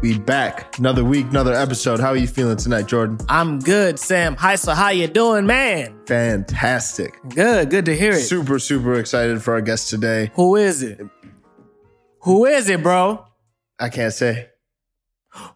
We back. Another week, another episode. How are you feeling tonight, Jordan? I'm good, Sam. Hi, so how you doing, man? Fantastic. Good, good to hear it. Super, super excited for our guest today. Who is it? Who is it, bro? I can't say.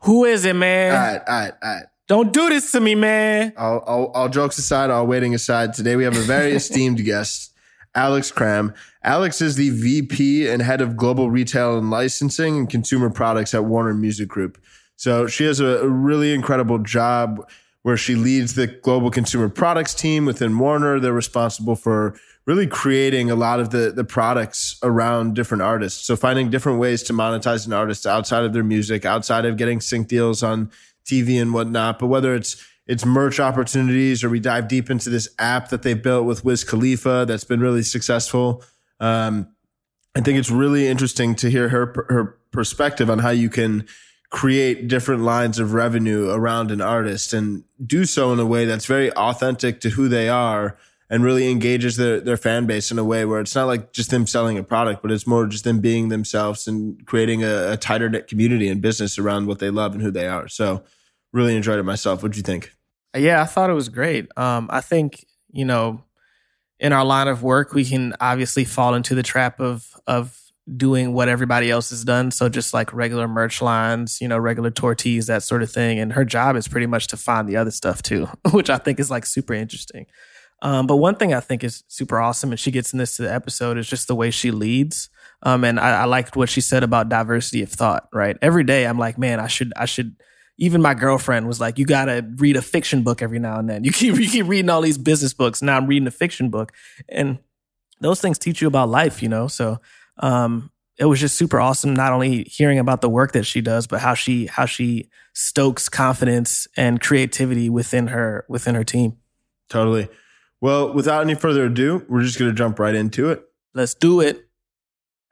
Who is it, man? All right, all right, all right. Don't do this to me, man. All, all, all jokes aside, all waiting aside, today we have a very esteemed guest, Alex Cram. Alex is the VP and head of global retail and licensing and consumer products at Warner Music Group. So she has a, a really incredible job where she leads the global consumer products team within Warner. They're responsible for really creating a lot of the, the products around different artists. So finding different ways to monetize an artist outside of their music, outside of getting sync deals on TV and whatnot. But whether it's it's merch opportunities or we dive deep into this app that they built with Wiz Khalifa that's been really successful. Um, I think it's really interesting to hear her her perspective on how you can create different lines of revenue around an artist and do so in a way that's very authentic to who they are and really engages their, their fan base in a way where it's not like just them selling a product, but it's more just them being themselves and creating a, a tighter knit community and business around what they love and who they are. So really enjoyed it myself. What'd you think? Yeah, I thought it was great. Um, I think, you know, in our line of work, we can obviously fall into the trap of of doing what everybody else has done. So just like regular merch lines, you know, regular tour that sort of thing. And her job is pretty much to find the other stuff too, which I think is like super interesting. Um, but one thing I think is super awesome, and she gets in this to the episode, is just the way she leads. Um, and I, I liked what she said about diversity of thought. Right, every day I'm like, man, I should, I should even my girlfriend was like, "You gotta read a fiction book every now and then. You keep you keep reading all these business books. Now I'm reading a fiction book, and those things teach you about life, you know. So um, it was just super awesome. Not only hearing about the work that she does, but how she how she stokes confidence and creativity within her within her team. Totally. Well, without any further ado, we're just gonna jump right into it. Let's do it.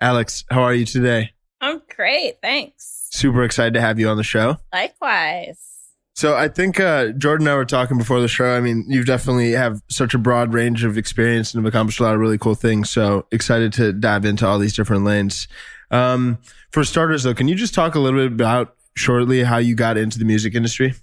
Alex, how are you today? I'm great. Thanks. Super excited to have you on the show. Likewise. So I think uh, Jordan and I were talking before the show. I mean, you definitely have such a broad range of experience and have accomplished a lot of really cool things. So excited to dive into all these different lanes. Um, for starters, though, can you just talk a little bit about shortly how you got into the music industry?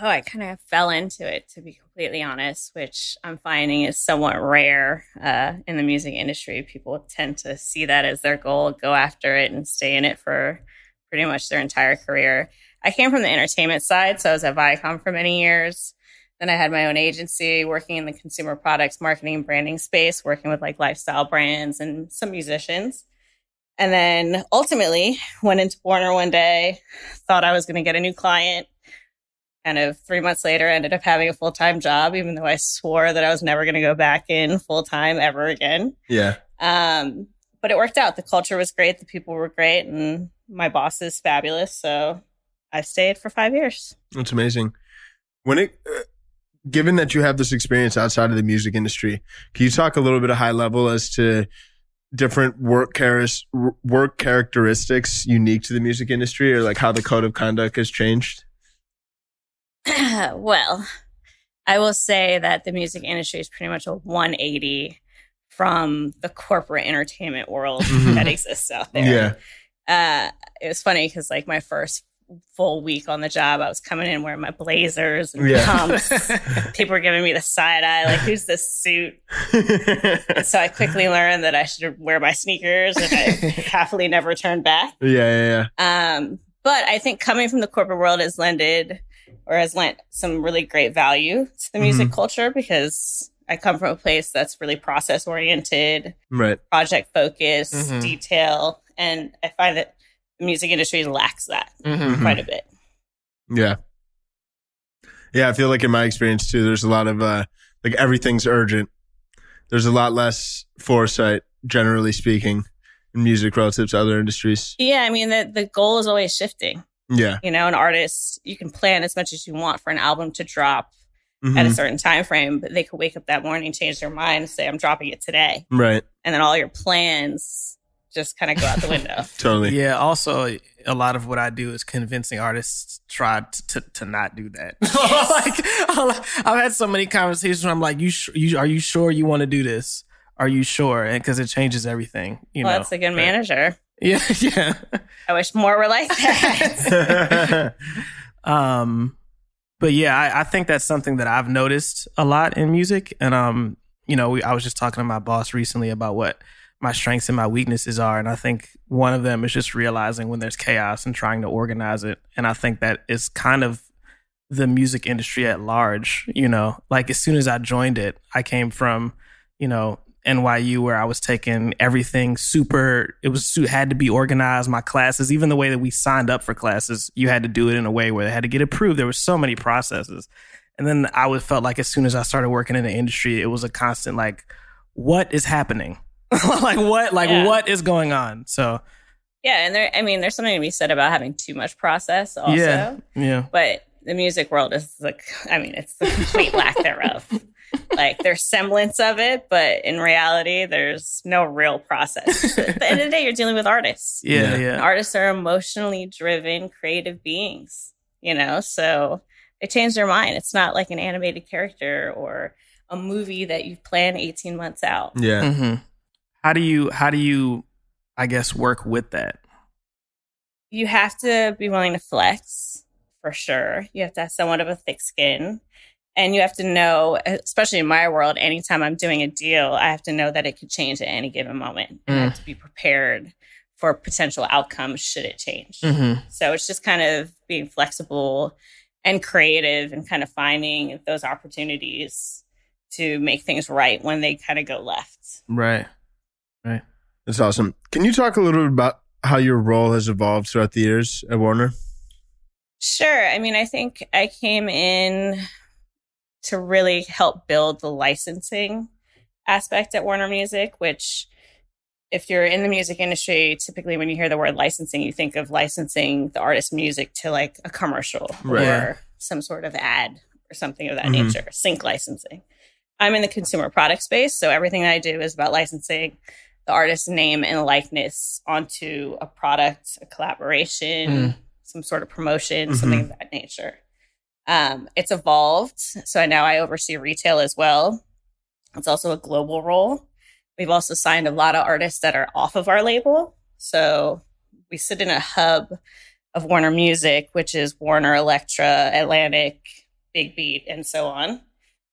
Oh, I kind of fell into it, to be completely honest, which I'm finding is somewhat rare uh, in the music industry. People tend to see that as their goal, go after it, and stay in it for pretty much their entire career. I came from the entertainment side, so I was at Viacom for many years. Then I had my own agency working in the consumer products marketing and branding space, working with like lifestyle brands and some musicians. And then ultimately went into Warner one day, thought I was going to get a new client. Kind of three months later, ended up having a full time job, even though I swore that I was never going to go back in full time ever again. Yeah. Um, but it worked out. The culture was great. The people were great. And my boss is fabulous. So I stayed for five years. That's amazing. When it, uh, given that you have this experience outside of the music industry, can you talk a little bit of high level as to different work char- work characteristics unique to the music industry, or like how the code of conduct has changed? well, I will say that the music industry is pretty much a 180 from the corporate entertainment world mm-hmm. that exists out there. Yeah uh, it was funny because like my first full week on the job, I was coming in wearing my blazers and yeah. pumps. People were giving me the side eye, like, who's this suit? so I quickly learned that I should wear my sneakers and I happily never turned back. Yeah, yeah, yeah. Um, but I think coming from the corporate world has lended or has lent some really great value to the music mm-hmm. culture because I come from a place that's really process oriented, right? Project focused, mm-hmm. detail and I find that the music industry lacks that mm-hmm. quite a bit. Yeah. Yeah, I feel like in my experience too, there's a lot of uh like everything's urgent. There's a lot less foresight, generally speaking, in music relative to other industries. Yeah, I mean the the goal is always shifting. Yeah. You know, an artist, you can plan as much as you want for an album to drop at a Mhm. certain time frame, but they could wake up that morning, change their mind, and say, I'm dropping it today. Right. And then all your plans just kind of go out the window. Totally. Yeah. Also, a lot of what I do is convincing artists try to to, to not do that. like, I've had so many conversations where I'm like, "You, sh- you are you sure you want to do this? Are you sure?" And because it changes everything. You well, know. that's a good But- manager. Yeah. Yeah. I wish more were like that. Um, but yeah, I, I think that's something that I've noticed a lot in music. And um, you know, we, I was just talking to my boss recently about what my strengths and my weaknesses are, and I think one of them is just realizing when there's chaos and trying to organize it. And I think that is kind of the music industry at large. You know, like as soon as I joined it, I came from, you know. NYU, where I was taking everything super, it was had to be organized. My classes, even the way that we signed up for classes, you had to do it in a way where they had to get approved. There were so many processes, and then I would felt like as soon as I started working in the industry, it was a constant like, what is happening? like what? Like Yeah. what is going on? So yeah. And there, I mean, there's something to be said about having too much process also. yeah, yeah, But the music world is like, I mean, it's the complete lack thereof. Like there's semblance of it, but in reality, there's no real process. At the end of the day, you're dealing with artists. yeah, Yeah. And artists are emotionally driven, creative beings, you know? So they change their mind. It's not like an animated character or a movie that you plan 18 months out. yeah. hmm How do you? How do you? I guess work with that. You have to be willing to flex for sure. You have to have somewhat of a thick skin. And you have to know, especially in my world, anytime I'm doing a deal, I have to know that it could change at any given moment. And I have to be prepared for potential outcomes should it change. Mm-hmm. So it's just kind of being flexible and creative and kind of finding those opportunities to make things right when they kind of go left. Right. That's awesome. Can you talk a little bit about how your role has evolved throughout the years at Warner? Sure. I mean, I think I came in to really help build the licensing aspect at Warner Music, which if you're in the music industry, typically when you hear the word licensing, you think of licensing the artist's music to like a commercial Right. or some sort of ad or something of that Mhm. nature, sync licensing. I'm in the consumer product space, so everything that I do is about licensing the artist's name and likeness onto a product, a collaboration, Mm. some sort of promotion, something of that nature. Um, it's evolved. So now I oversee retail as well. It's also a global role. We've also signed a lot of artists that are off of our label. So we sit in a hub of Warner Music, which is Warner, Elektra, Atlantic, Big Beat, and so on.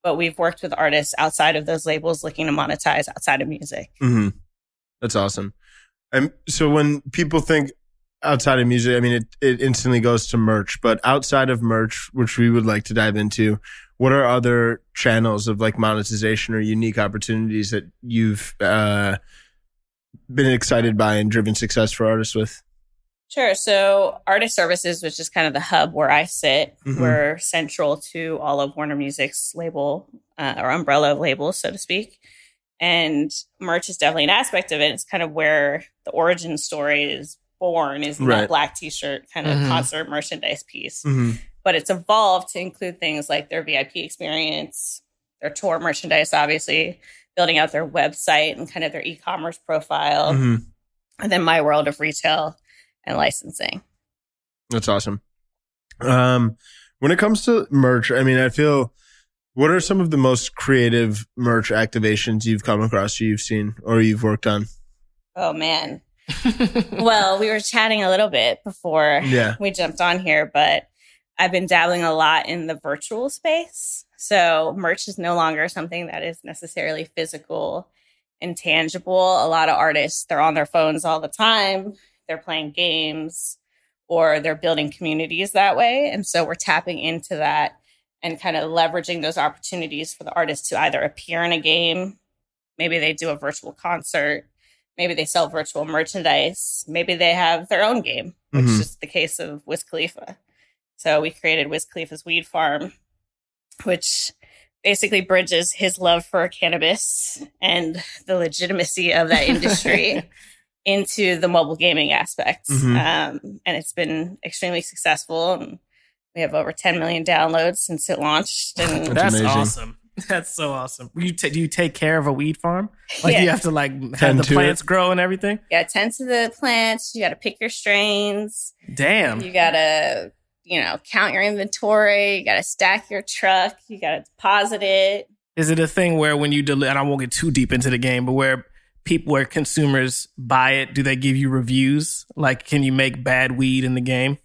But we've worked with artists outside of those labels looking to monetize outside of music. Mm-hmm. That's awesome. And so when people think outside of music, I mean, it, it instantly goes to merch, but outside of merch, which we would like to dive into, what are other channels of like monetization or unique opportunities that you've uh, been excited by and driven success for artists with? Sure. So, Artist Services, which is kind of the hub where I sit, Mhm. we're central to all of Warner Music's label uh, or umbrella of labels, so to speak. And merch is definitely an aspect of it. It's kind of where the origin story is born, is in Right. that black t shirt kind of Mhm. concert merchandise piece. Mm-hmm. But it's evolved to include things like their VIP experience, their tour merchandise, obviously, building out their website and kind of their e commerce profile, Mm-hmm. and then my world of retail and licensing. That's awesome. Um, when it comes to merch, I mean, I feel. What are some of the most creative merch activations you've come across, you've seen, or you've worked on? Oh man. well, we were chatting a little bit before Yeah. we jumped on here, but I've been dabbling a lot in the virtual space. So merch is no longer something that is necessarily physical and tangible. A lot of artists, they're on their phones all the time. They're playing games or they're building communities that way. And so we're tapping into that and kind of leveraging those opportunities for the artists to either appear in a game. Maybe they do a virtual concert. Maybe they sell virtual merchandise. Maybe they have their own game, which Mhm. is the case of Wiz Khalifa. So we created Wiz Khalifa's Weed Farm, which basically bridges his love for cannabis and the legitimacy of that industry into the mobile gaming aspect. Mhm. Um, and it's been extremely successful. And We have over 10 million downloads since it launched. And That's amazing. awesome. That's so awesome. You ta- do you take care of a weed farm? Like Yeah. you have to like have Tend the to plants grow and everything. you got to tend to the plants. You got to pick your strains. Damn. You got to, you know, count your inventory. You got to stack your truck. You got to deposit it. Is it a thing where when you deliver, and I won't get too deep into the game, but where people, where consumers buy it, do they give you reviews? Like, can you make bad weed in the game?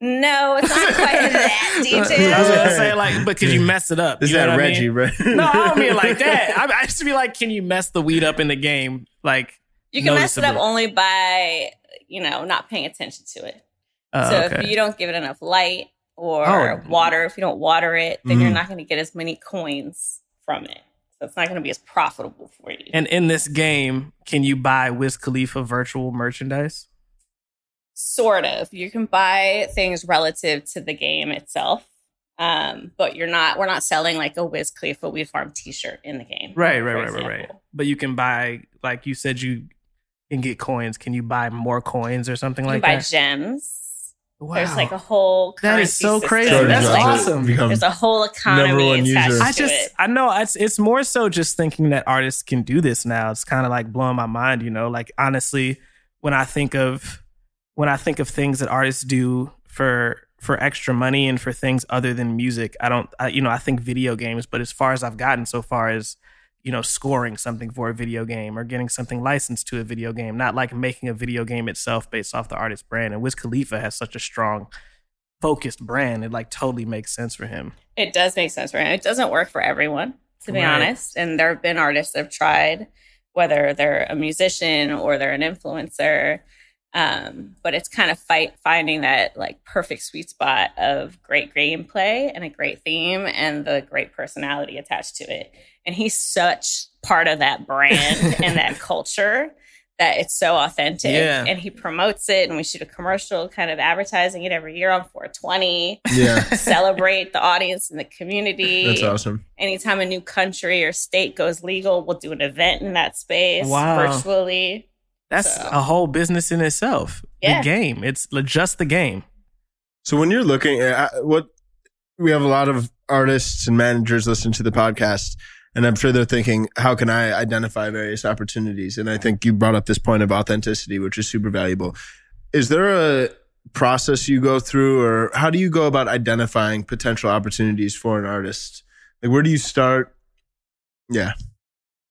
No, it's not quite that I was detailed. gonna say like, but could you mess it up? Is You that what I Reggie, mean? right? No, I don't mean like that. I, I used to be like, can you mess the weed up in the game? Like, You can mess it up only by, you know, not paying attention to it. uh, so okay. if you don't give it enough light or Oh. water, if you don't water it, then you're Mhm. not going to get as many coins from it. So it's not going to be as profitable for you. and in this game, can you buy Wiz Khalifa virtual merchandise? Sort of. You can buy things relative to the game itself. Um, but you're not we're not selling like a Wiz Khalifa Weed Farm t-shirt in the game. Right, for right, right, right, right. But you can buy, like you said, you can get coins. Can you buy more coins or something You like can buy that? gems. Wow. There's like a whole That is so system. crazy. Jordan's That's about awesome. become- There's a whole economy Number one attached user. to I just, it. I know it's it's more so just thinking that artists can do this now. It's kind of like blowing my mind, you know. Like honestly, when I think of when I think of things that artists do for for extra money and for things other than music, I don't, I, you know, I think video games. But as far as I've gotten so far as you know, scoring something for a video game or getting something licensed to a video game, not like making a video game itself based off the artist's brand. And Wiz Khalifa has such a strong, focused brand. It like totally makes sense for him. It does make sense for him. It doesn't work for everyone, to be Right. honest. And there have been artists that have tried, whether they're a musician or they're an influencer. Um, but it's kind of fight finding that like perfect sweet spot of great gameplay and a great theme and the great personality attached to it. And he's such part of that brand and that culture that it's so authentic. Yeah. And he promotes it and we shoot a commercial kind of advertising it every year on 420 yeah, celebrate the audience and the community. that's awesome. Anytime a new country or state goes legal, we'll do an event in that space Wow. virtually. That's So- a whole business in itself. Yeah. The game. It's li- just the game. So when you're looking eh, at what we have a lot of artists and managers listen to the podcast and I'm sure they're thinking, how can I identify various opportunities? And I think you brought up this point of authenticity, which is super valuable. Is there a process you go through or how do you go about identifying potential opportunities for an artist? Like where do you start? Yeah.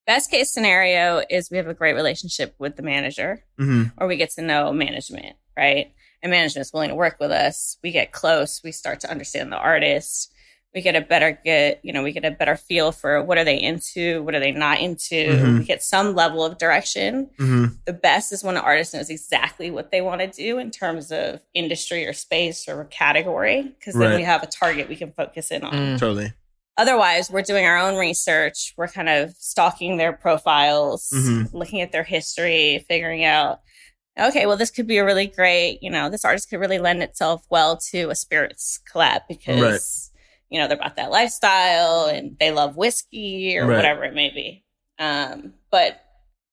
Best case scenario is we have a great relationship with the manager hmm or we get to know management, right? And management's willing to work with us. We get close, we start to understand the artist. We get a better get, you know, we get a better feel for what are they into, what are they not into. Mhm. We get some level of direction. hmm the best is when an artist knows exactly what they want to do in terms of industry or space or category, because then Right. we have a target we can focus in on. Mm. Totally. Otherwise, we're doing our own research. We're kind of stalking their profiles, Mhm. looking at their history, figuring out, okay, well, this could be a really great, you know, this artist could really lend itself well to a spirits collab because, you know, they're about that lifestyle and they love whiskey or Right. whatever it may be. Um, but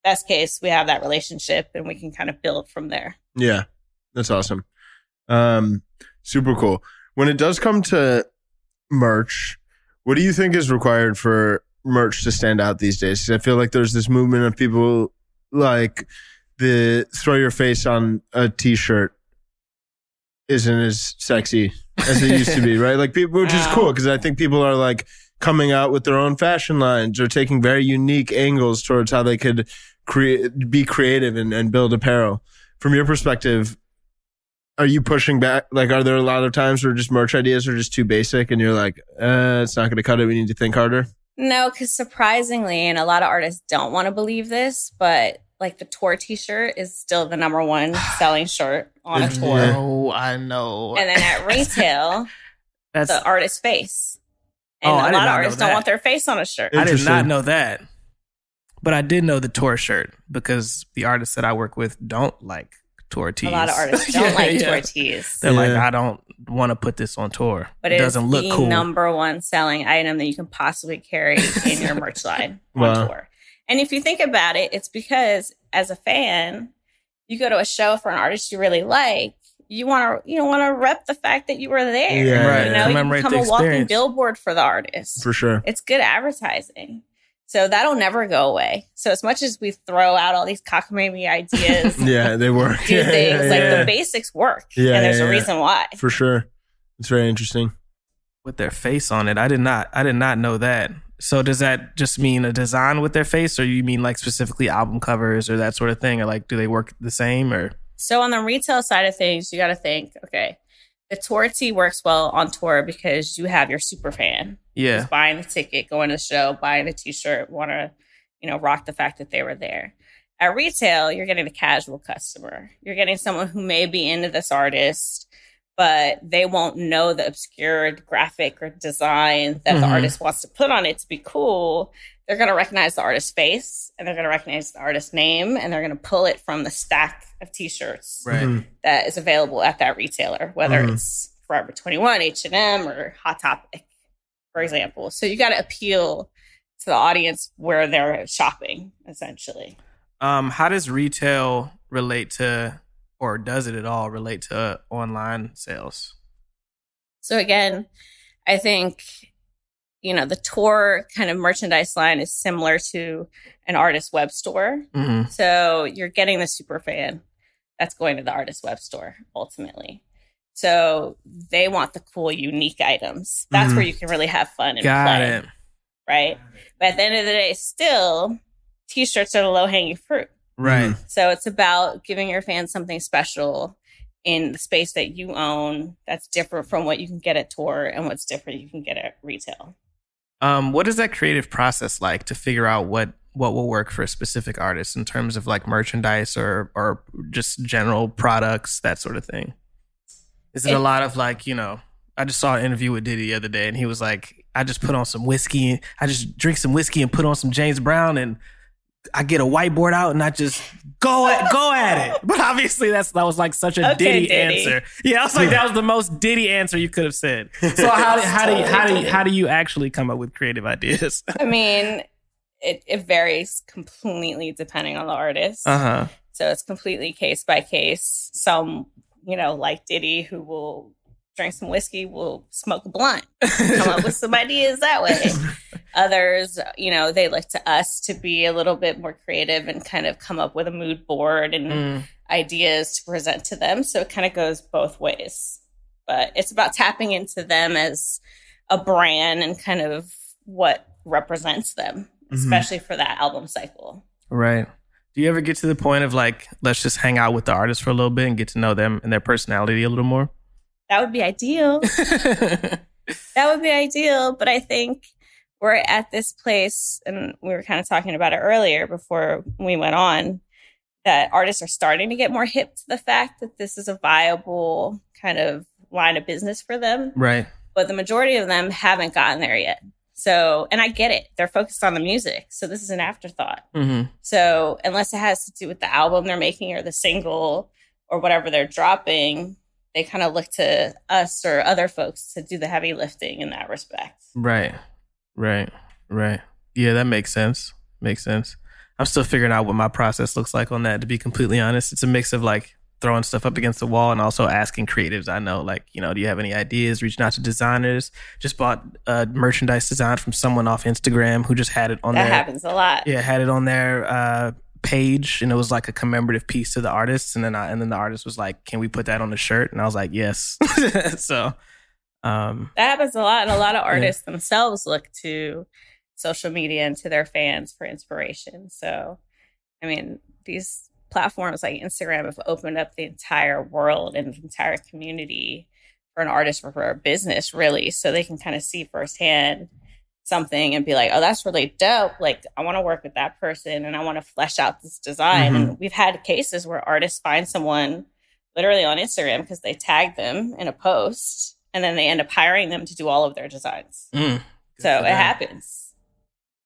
best case, we have that relationship and we can kind of build from there. Yeah, that's awesome. Um, super cool. When it does come to merch, what do you think is required for merch to stand out these days? I feel like there's this movement of people like the throw your face on a t-shirt isn't as sexy as it used to be, right? Like people, which is cool because I think people are like coming out with their own fashion lines or taking very unique angles towards how they could create, be creative and, and build apparel. From your perspective, are you pushing back? Like, are there a lot of times where just merch ideas are just too basic and you're like, uh, it's not going to cut it. We need to think harder. No, because surprisingly, and a lot of artists don't want to believe this, but like the tour t-shirt is still the number one selling shirt on a tour. Oh, I know. And then at retail, That's the artist's face. And Oh, I a did lot of artists don't want their face on a shirt. I did not know that. But I did know the tour shirt because the artists that I work with don't like tour. A lot of artists don't Yeah, like yeah. tour. They're like, I don't want to put this on tour. But it it doesn't is look the cool. number one selling item that you can possibly carry in your merch line on tour. And if you think about it, it's because as a fan, you go to a show for an artist you really like, you want to you know want to rep the fact that you were there. Yeah, Right. You know, you become a walking billboard for the artist. For sure. It's good advertising. So that'll never go away. So as much as we throw out all these cockamamie ideas, Yeah, they work. do Yeah, things yeah, like yeah. the basics work, Yeah, and there's yeah, a yeah. reason why. For sure. It's very interesting. with their face on it. I did not I did not know that. So does that just mean a design with their face or you mean like specifically album covers or that sort of thing or like do they work the same or So on the retail side of things, you got to think, okay, the tour T works well on tour because you have your super fan yeah. who's buying the ticket, going to the show, buying the t-shirt, want to, you know, rock the fact that they were there. At retail, you're getting the casual customer. You're getting someone who may be into this artist, but they won't know the obscure graphic or design that the Mhm. artist wants to put on it to be cool. They're going to recognize the artist's face and they're going to recognize the artist's name and they're going to pull it from the stack of t-shirts Right. Mhm. that is available at that retailer, whether Mhm. it's Forever 21, H&M, or Hot Topic, for example. So you got to appeal to the audience where they're shopping, essentially. Um how does retail relate to or does it at all relate to online sales? So again, I think you know the tour kind of merchandise line is similar to an artist web store. Mhm. So you're getting the super fan that's going to the artist web store ultimately. So they want the cool, unique items. That's Mhm. where you can really have fun and Got play. it. right? But at the end of the day, still, t-shirts are the low hanging fruit. Right. So it's about giving your fans something special in the space that you own that's different from what you can get at tour and what's different you can get at retail. Um, what is that creative process like to figure out what what will work for a specific artist in terms of like merchandise or or just general products, that sort of thing? Is it a lot of like, you know, I just saw an interview with Diddy the other day and he was like, I just put on some whiskey, I just drink some whiskey and put on some James Brown and I get a whiteboard out and I just go at go at it. But obviously that's that was like such a Okay, Diddy, Diddy. answer. Yeah, I was like that was the most Diddy answer you could have said. So how do, how do you, how do you, how do you actually come up with creative ideas? I mean, it, it varies completely depending on the artist. Uh huh. So it's completely case by case. Some, you know, like Diddy, who will drink some whiskey, we'll smoke a blunt, come up with some ideas that way. Others, you know, they look to us to be a little bit more creative and kind of come up with a mood board and Mm. ideas to present to them. So it kind of goes both ways. But it's about tapping into them as a brand and kind of what represents them, especially for that album cycle. Right. Do you ever get to the point of like, let's just hang out with the artist for a little bit and get to know them and their personality a little more? That would be ideal. that would be ideal. But I think we're at this place, and we were kind of talking about it earlier before we went on, that artists are starting to get more hip to the fact that this is a viable kind of line of business for them. right. But the majority of them haven't gotten there yet. So, and I get it. They're focused on the music. So this is an afterthought. Mm-hmm. So unless it has to do with the album they're making or the single or whatever they're dropping, they kind of look to us or other folks to do the heavy lifting in that respect. Right. Right. Right. Yeah, that makes sense. Makes sense. I'm still figuring out what my process looks like on that, to be completely honest. It's a mix of like throwing stuff up against the wall and also asking creatives I know, like, you know, do you have any ideas? Reaching out to designers. Just bought uh, merchandise design from someone off Instagram who just had it on there. that their happens a lot. yeah, had it on their uh, page, and it was like a commemorative piece to the artist. And then I, and then the artist was like, "Can we put that on the shirt?" And I was like, "Yes." so, um, That happens a lot. And a lot of artists themselves look to social media and to their fans for inspiration. So, I mean, these platforms like Instagram have opened up the entire world and the entire community for an artist or for a business, really. So they can kind of see firsthand something and be like, oh, that's really dope. Like, I want to work with that person and I want to flesh out this design. And we've had cases where artists find someone literally on Instagram because they tag them in a post and then they end up hiring them to do all of their designs. mm, So it happens.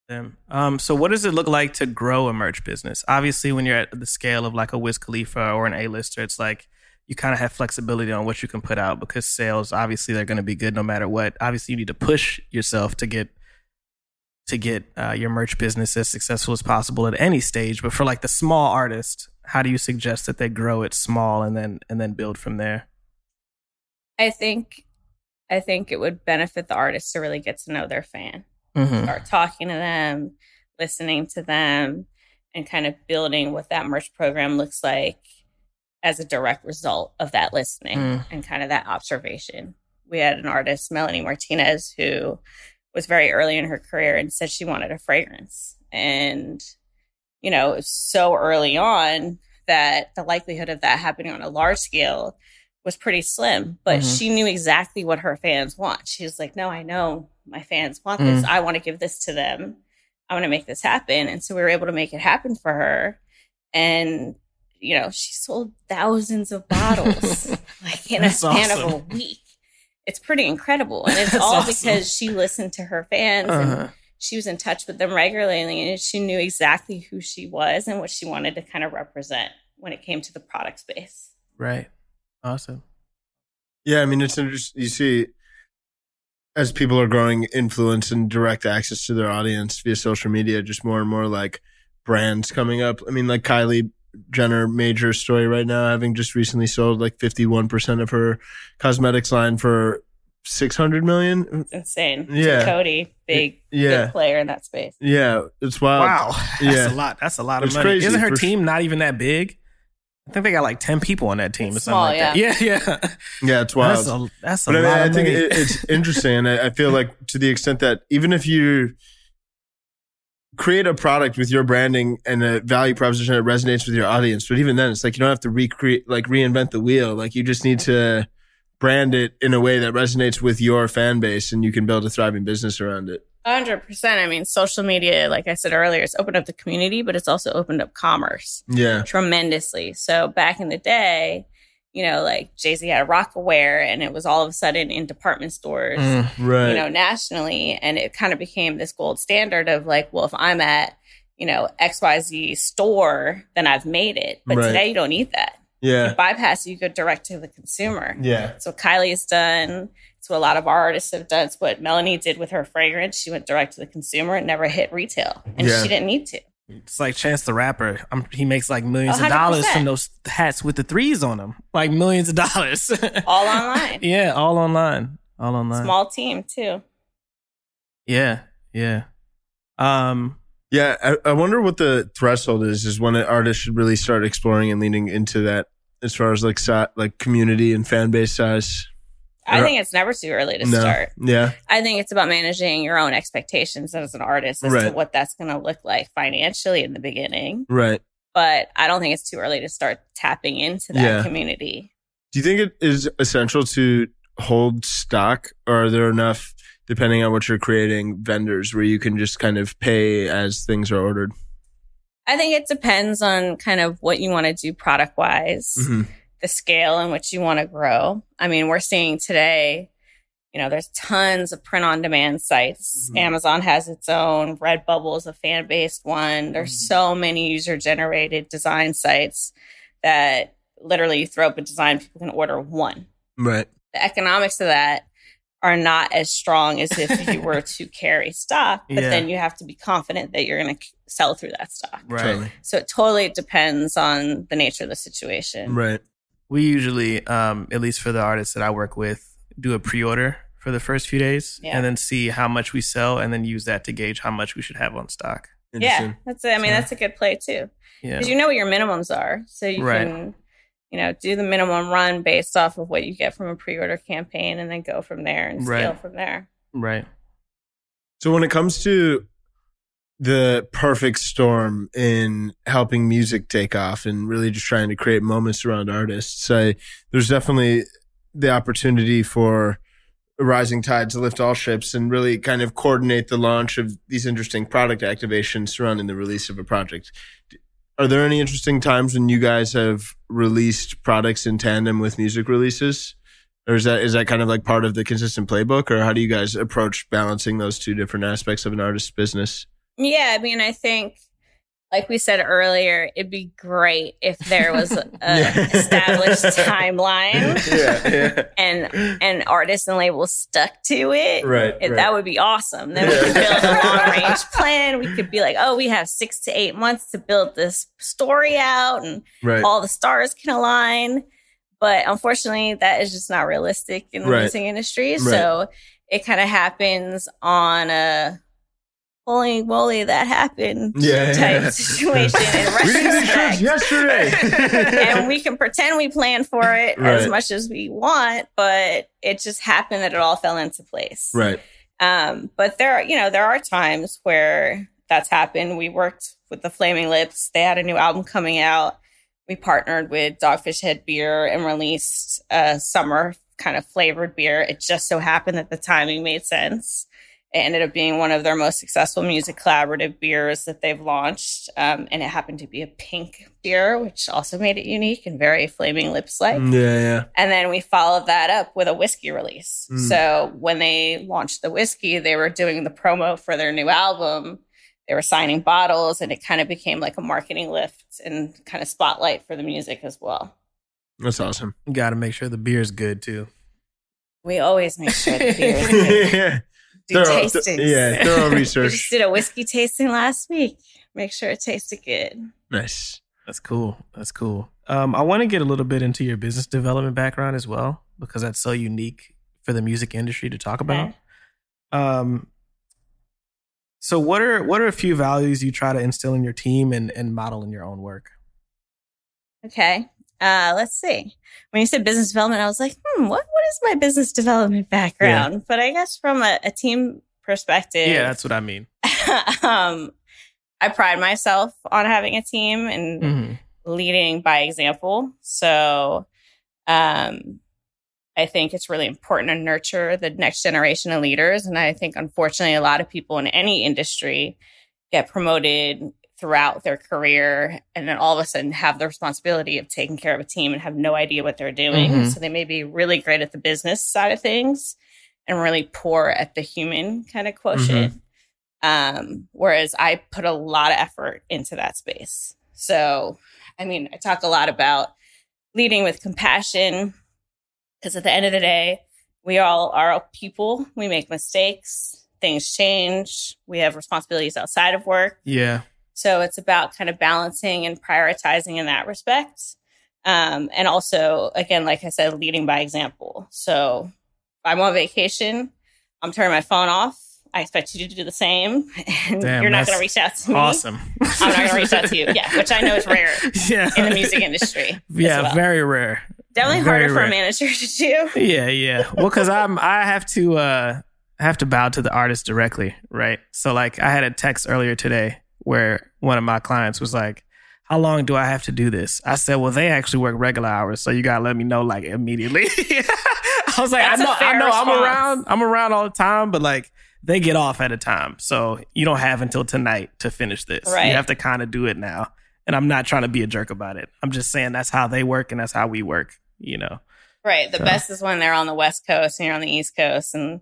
Them. Um, so what does it look like to grow a merch business? Obviously, when you're at the scale of like a Wiz Khalifa or an A-lister, it's like you kind of have flexibility on what you can put out because sales, obviously, they're going to be good no matter what. Obviously, you need to push yourself to get to get uh, your merch business as successful as possible at any stage. But for like the small artist, how do you suggest that they grow it small and then and then build from there? I think I think it would benefit the artist to really get to know their fan. Mhm. Start talking to them, listening to them, and kind of building what that merch program looks like as a direct result of that listening Mm. and kind of that observation. We had an artist, Melanie Martinez, who was very early in her career and said she wanted a fragrance. And, you know, it was so early on that the likelihood of that happening on a large scale was pretty slim. But Mhm. she knew exactly what her fans want. She was like, no, I know my fans want this. I want to give this to them. I want to make this happen. And so we were able to make it happen for her. And, you know, she sold thousands of bottles like in a That's span of a week. It's pretty incredible. And it's all awesome. because she listened to her fans and Uh-huh. she was in touch with them regularly and she knew exactly who she was and what she wanted to kind of represent when it came to the product space. Right. Awesome. Yeah, I mean it's interesting. You see, as people are growing influence and direct access to their audience via social media, just more and more like brands coming up. I mean, like Kylie Jenner, major story right now, having just recently sold like fifty one percent of her cosmetics line for six hundred million. It's insane. Yeah. Coty, big, Yeah, big player in that space. yeah, it's wild. Wow. That's yeah. a lot. That's a lot of It's money. crazy Isn't her for- team not even that big? I think they got like 10 people on that team It's or something like that. Yeah, yeah. Yeah, it's wild. That's a, that's a but I, mean, lot I think money. it, it's interesting, and I, I feel like to the extent that even if you create a product with your branding and a value proposition that resonates with your audience, but even then, it's like you don't have to recreate, like reinvent the wheel. Like you just need to brand it in a way that resonates with your fan base, and you can build a thriving business around it. 100%. I mean, social media, like I said earlier, it's opened up the community, but it's also opened up commerce Yeah, tremendously. So back in the day, you know, like Jay Z had Rocawear and it was all of a sudden in department stores. Mm. right. you know, nationally. And it kind of became this gold standard of like, well, if I'm at, you know, XYZ store, then I've made it. But Right. today you don't need that. You yeah, bypass, you go direct to the consumer. yeah, So Kylie has done. It's what a lot of our artists have done. It's what Melanie did with her fragrance. She went direct to the consumer and never hit retail. And Yeah. she didn't need to. It's like Chance the Rapper. Um he makes like millions of 100%. dollars from those hats with the threes on them. Like millions of dollars. All online. yeah, all online. All online. Small team too. Yeah, yeah. Um, yeah. I, I wonder what the threshold is. Is when an artist should really start exploring and leaning into that, as far as like si- like community and fan base size. I think it's never too early to no, start. yeah, I think it's about managing your own expectations as an artist as to what that's going to look like financially in the beginning. right. But I don't think it's too early to start tapping into that Yeah. community. Do you think it is essential to hold stock, or are there enough, depending on what you're creating, vendors where you can just kind of pay as things are ordered? I think it depends on kind of what you want to do product wise, Mm-hmm. The scale in which you want to grow. I mean, we're seeing today, you know, there's tons of print on demand sites. Mhm. Amazon has its own, Redbubble is a fan based one. There's Mhm. so many user generated design sites that literally you throw up a design, people can order one. Right. the economics of that are not as strong as if you were to carry stock, but Yeah. then you have to be confident that you're going to sell through that stock. right. Totally. So it totally depends on the nature of the situation. Right. We usually, um, at least for the artists that I work with, do a pre-order for the first few days, Yeah. and then see how much we sell, and then use that to gauge how much we should have on stock. Yeah, Interesting. that's. I mean, So- that's a good play too, Yeah. because you know what your minimums are, so you Right. can, you know, do the minimum run based off of what you get from a pre-order campaign, and then go from there and scale Right. from there. right. So when it comes to the perfect storm in helping music take off and really just trying to create moments around artists, I, there's definitely the opportunity for a rising tide to lift all ships and really kind of coordinate the launch of these interesting product activations surrounding the release of a project. Are there any interesting times when you guys have released products in tandem with music releases? Or is that is that kind of like part of the consistent playbook, or how do you guys approach balancing those two different aspects of an artist's business? Yeah, I mean, I think, like we said earlier, it'd be great if there was a Yeah. established timeline yeah, yeah. and and artists and labels stuck to it. Right, It- right. That would be awesome. Then we could build a long range plan. We could be like, oh, we have six to eight months to build this story out, and Right. all the stars can align. but unfortunately, that is just not realistic in the Right. music industry. So it kind of happens on a holy moly that happened Yeah, type yeah. situation in We did the shirts retrospect. yesterday. and we can pretend we planned for it as much as we want, but it just happened that it all fell into place. right. Um, but there are, you know, there are times where that's happened. We worked with the Flaming Lips. They had a new album coming out. We partnered with Dogfish Head Beer and released a summer kind of flavored beer. It just so happened that the timing made sense. It ended up being one of their most successful music collaborative beers that they've launched. Um, and it happened to be a pink beer, which also made it unique and very Flaming Lips like. Yeah, yeah. And then we followed that up with a whiskey release. Mm. So when they launched the whiskey, they were doing the promo for their new album. They were signing bottles, and it kind of became like a marketing lift and kind of spotlight for the music as well. That's awesome. You got to make sure the beer's good too. We always make sure the beer is good. Yeah. Do Thorough- tastings. yeah, thorough We just did a whiskey tasting last week. Make sure it tasted good. nice. That's cool. That's cool. Um, I want to get a little bit into your business development background as well because that's so unique for the music industry to talk about. Okay. Um, so what are what are a few values you try to instill in your team and and model in your own work? Okay. Uh, let's see. When you said business development, I was like, hmm, what, what is my business development background? But I guess from a, a team perspective, Yeah, that's what I mean. um, I pride myself on having a team and Mhm. leading by example. So, um, I think it's really important to nurture the next generation of leaders. And I think, unfortunately, a lot of people in any industry get promoted throughout their career and then all of a sudden have the responsibility of taking care of a team and have no idea what they're doing. Mhm. So they may be really great at the business side of things and really poor at the human kind of quotient. Um, whereas I put a lot of effort into that space. So, I mean, I talk a lot about leading with compassion because at the end of the day, we all are people. We make mistakes, things change, we have responsibilities outside of work. Yeah. So it's about kind of balancing and prioritizing in that respect. Um, and also, again, like I said, leading by example. So if I'm on vacation, I'm turning my phone off. I expect you to do the same. And Damn, you're not going to reach out to me. Awesome. I'm not going to reach out to you. Yeah, which I know is rare yeah. in the music industry. Yeah, well. very rare. Definitely very harder for a manager to do. Yeah, yeah. Well, because I'm I have to uh I have to bow to the artist directly, right? So like I had a text earlier today where one of my clients was like, "How long do I have to do this?" I said, "Well, they actually work regular hours, so you gotta let me know like immediately." I was like, That's "I know, I know, I'm around, I'm around all the time, but like." They get off at a time, so you don't have until tonight to finish this. Right. You have to kind of do it now, and I'm not trying to be a jerk about it. I'm just saying that's how they work and that's how we work. You know, Right. The So- best is when they're on the West Coast and you're on the East Coast, and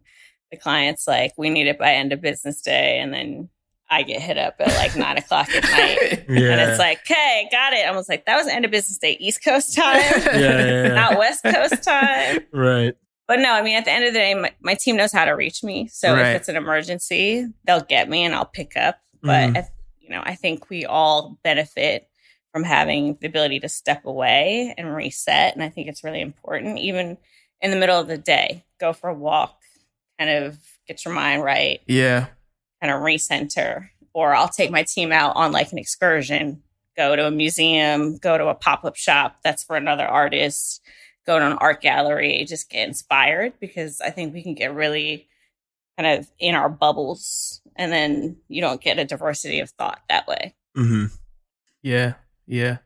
the client's like, "We need it by end of business day," and then I get hit up at like nine o'clock at night, and it's like, "Okay, got it." I was like, "That was end of business day, East Coast time, yeah, yeah, yeah. not West Coast time." right. But no, I mean, at the end of the day, my, my team knows how to reach me. So Right. if it's an emergency, they'll get me and I'll pick up. But Mhm. I, you know, I think we all benefit from having the ability to step away and reset. And I think it's really important, even in the middle of the day, go for a walk, kind of get your mind right, yeah, kind of recenter. Or I'll take my team out on like an excursion, go to a museum, go to a pop up shop that's for another artist, go to an art gallery, just get inspired because I think we can get really kind of in our bubbles and then you don't get a diversity of thought that way. Mm-hmm. yeah, yeah.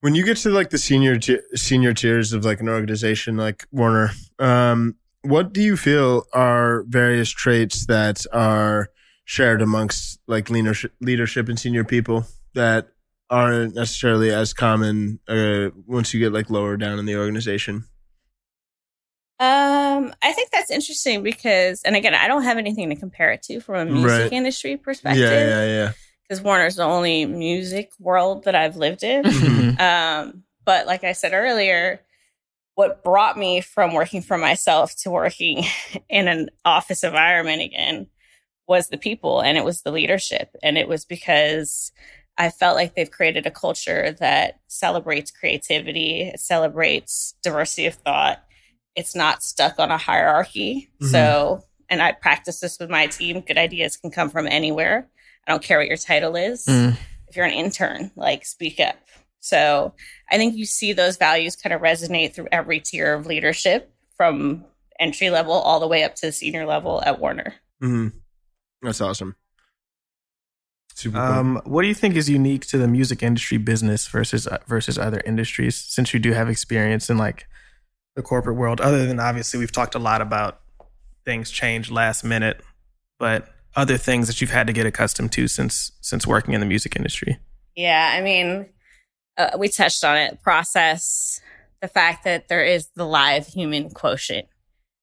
When you get to like the senior senior tiers of like an organization like Warner, um, what do you feel are various traits that are shared amongst like leadership, leadership and senior people that aren't necessarily as common uh, once you get like lower down in the organization? Um, I think that's interesting because, and again, I don't have anything to compare it to from a music Right. industry perspective yeah, yeah. yeah. because Warner's the only music world that I've lived in. Mhm. Um, but like I said earlier, what brought me from working for myself to working in an office environment again was the people and it was the leadership. And it was because I felt like they've created a culture that celebrates creativity, it celebrates diversity of thought. It's not stuck on a hierarchy. Mm-hmm. So, and I practice this with my team. Good ideas can come from anywhere. I don't care what your title is. Mm. If you're an intern, like speak up. So I think you see those values kind of resonate through every tier of leadership from entry level all the way up to the senior level at Warner. Mm-hmm. That's awesome. Super cool. Um, what do you think is unique to the music industry business versus uh, versus other industries? Since you do have experience in like the corporate world, other than obviously we've talked a lot about things change last minute, but other things that you've had to get accustomed to since since working in the music industry. Yeah, I mean, uh, we touched on it. Process, the fact that there is the live human quotient,